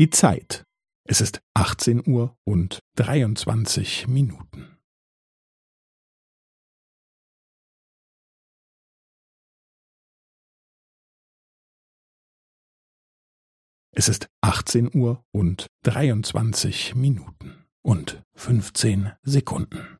Die Zeit. Es ist 18 Uhr und 23 Minuten. Es ist 18 Uhr und 23 Minuten und 15 Sekunden.